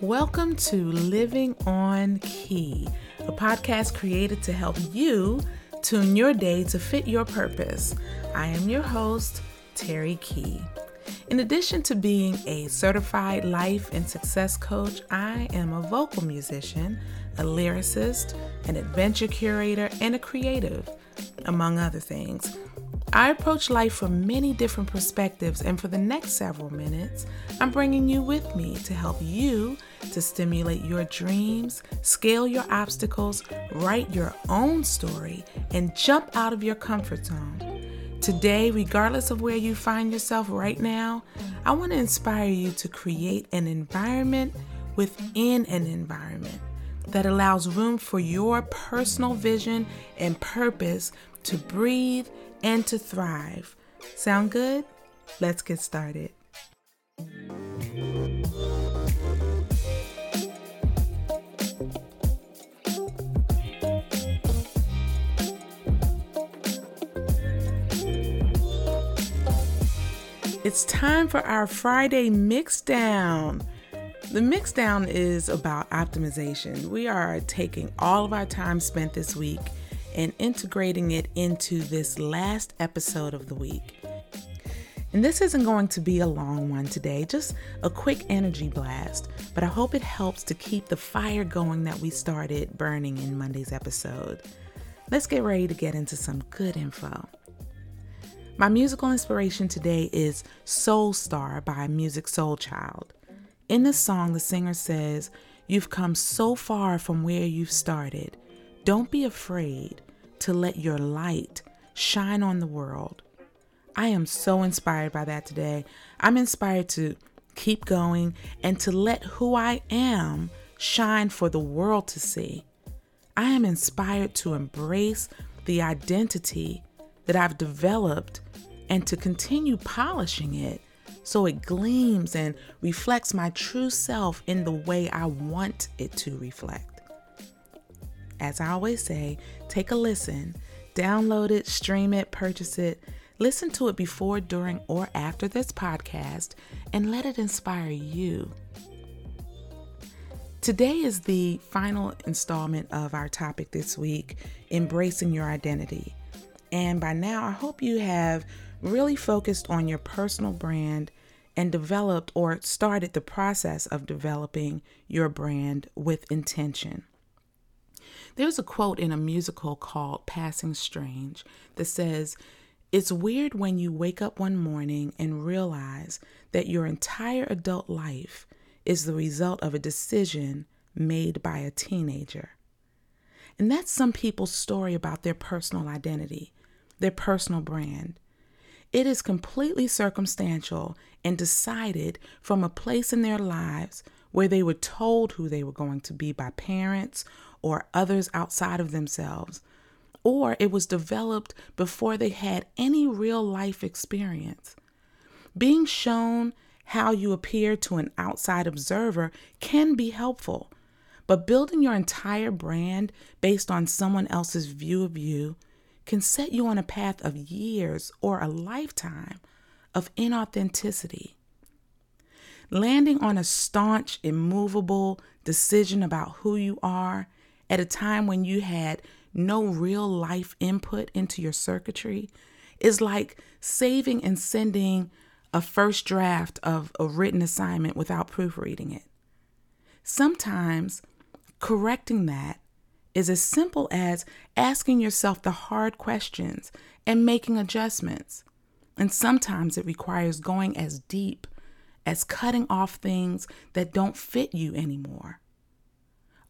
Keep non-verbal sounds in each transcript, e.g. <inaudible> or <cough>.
Welcome to Living on Key, a podcast created to help you tune your day to fit your purpose. I am your host, Terry Key. In addition to being a certified life and success coach, I am a vocal musician, a lyricist, an adventure curator, and a creative, among other things. I approach life from many different perspectives, and for the next several minutes, I'm bringing you with me to help you to stimulate your dreams, scale your obstacles, write your own story, and jump out of your comfort zone. Today, regardless of where you find yourself right now, I want to inspire you to create an environment within an environment that allows room for your personal vision and purpose to breathe and to thrive. Sound good? Let's get started. It's time for our Friday mix down. The mix down is about optimization. We are taking all of our time spent this week and integrating it into this last episode of the week. And this isn't going to be a long one today, just a quick energy blast, but I hope it helps to keep the fire going that we started burning in Monday's episode. Let's get ready to get into some good info. My musical inspiration today is Soulstar by Musiq Soulchild. In this song, the singer says, You've come so far from where you've started. Don't be afraid to let your light shine on the world. I am so inspired by that today. I'm inspired to keep going and to let who I am shine for the world to see. I am inspired to embrace the identity that I've developed and to continue polishing it so it gleams and reflects my true self in the way I want it to reflect. As I always say, take a listen, download it, stream it, purchase it, listen to it before, during, or after this podcast, and let it inspire you. Today is the final installment of our topic this week embracing your identity. And by now, I hope you have really focused on your personal brand and developed or started the process of developing your brand with intention. There's a quote in a musical called Passing Strange that says, It's weird when you wake up one morning and realize that your entire adult life is the result of a decision made by a teenager. And that's some people's story about their personal identity, their personal brand. It is completely circumstantial and decided from a place in their lives where they were told who they were going to be by parents or others outside of themselves, or it was developed before they had any real life experience. Being shown how you appear to an outside observer can be helpful, but building your entire brand based on someone else's view of you can set you on a path of years or a lifetime of inauthenticity. Landing on a staunch, immovable decision about who you are at a time when you had no real life input into your circuitry is like saving and sending a first draft of a written assignment without proofreading it. Sometimes correcting that is as simple as asking yourself the hard questions and making adjustments. And sometimes it requires going as deep as cutting off things that don't fit you anymore.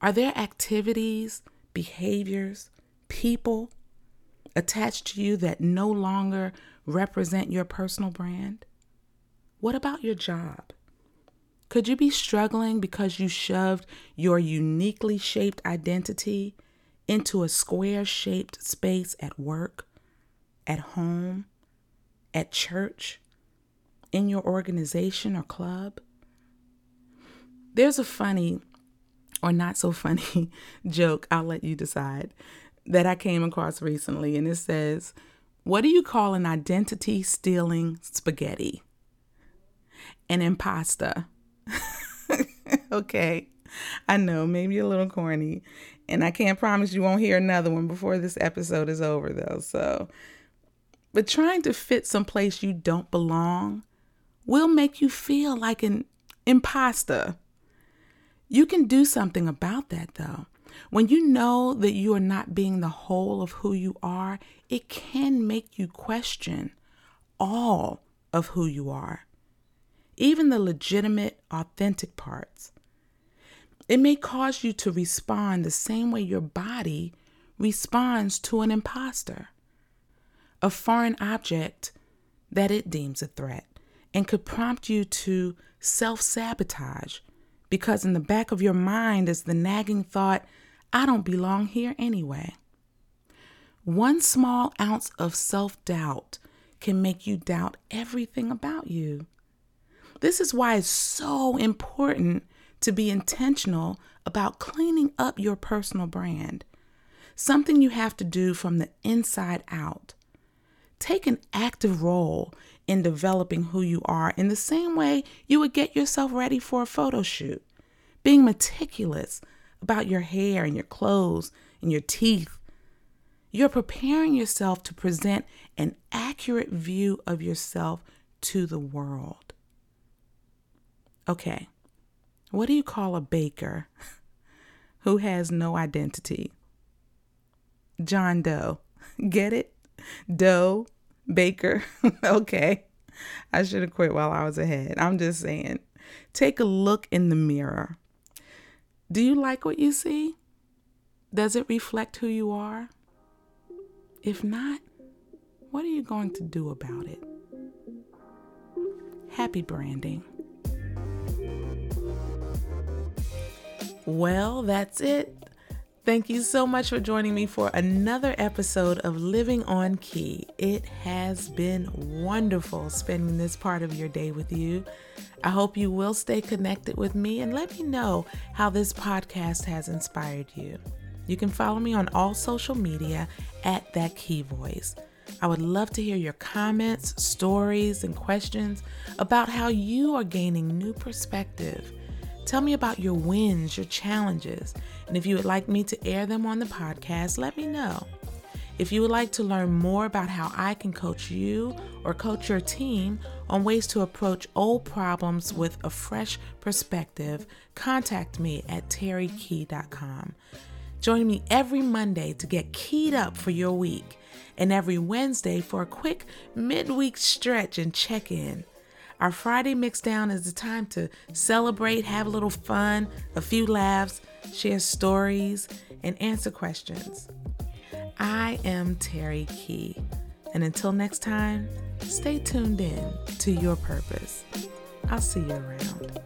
Are there activities, behaviors, people attached to you that no longer represent your personal brand? What about your job? Could you be struggling because you shoved your uniquely shaped identity into a square shaped space at work, at home, at church, in your organization or club? There's a funny or not so funny <laughs> joke, I'll let you decide. that I came across recently, and it says, What do you call an identity stealing spaghetti? An impasta. <laughs> okay, I know, maybe a little corny. And I can't promise you won't hear another one before this episode is over, though. So, but trying to fit someplace you don't belong will make you feel like an imposter. You can do something about that, though. When you know that you are not being the whole of who you are, it can make you question all of who you are, even the legitimate, authentic parts. It may cause you to respond the same way your body responds to an imposter, a foreign object that it deems a threat, and could prompt you to self sabotage because in the back of your mind is the nagging thought, I don't belong here anyway. One small ounce of self doubt can make you doubt everything about you. This is why it's so important to be intentional about cleaning up your personal brand, something you have to do from the inside out. Take an active role in developing who you are in the same way you would get yourself ready for a photo shoot, being meticulous about your hair and your clothes and your teeth. You're preparing yourself to present an accurate view of yourself to the world. Okay, what do you call a baker <laughs> who has no identity? John Doe. <laughs> Get it? Doe, baker. <laughs> okay. I should have quit while I was ahead. I'm just saying. Take a look in the mirror. Do you like what you see? Does it reflect who you are? If not, what are you going to do about it? Happy branding. Well, that's it. Thank you so much for joining me for another episode of Living on Key. It has been wonderful spending this part of your day with you. I hope you will stay connected with me and let me know how this podcast has inspired you. You can follow me on all social media at That Key Voice. I would love to hear your comments, stories, and questions about how you are gaining new perspective Tell me about your wins, your challenges, and if you would like me to air them on the podcast, let me know. If you would like to learn more about how I can coach you or coach your team on ways to approach old problems with a fresh perspective, contact me at terrykey.com. Join me every Monday to get keyed up for your week, and every Wednesday for a quick midweek stretch and check in. Our Friday mixdown is the time to celebrate, have a little fun, a few laughs, share stories, and answer questions. I am Terry Key, and until next time, stay tuned in to your purpose. I'll see you around.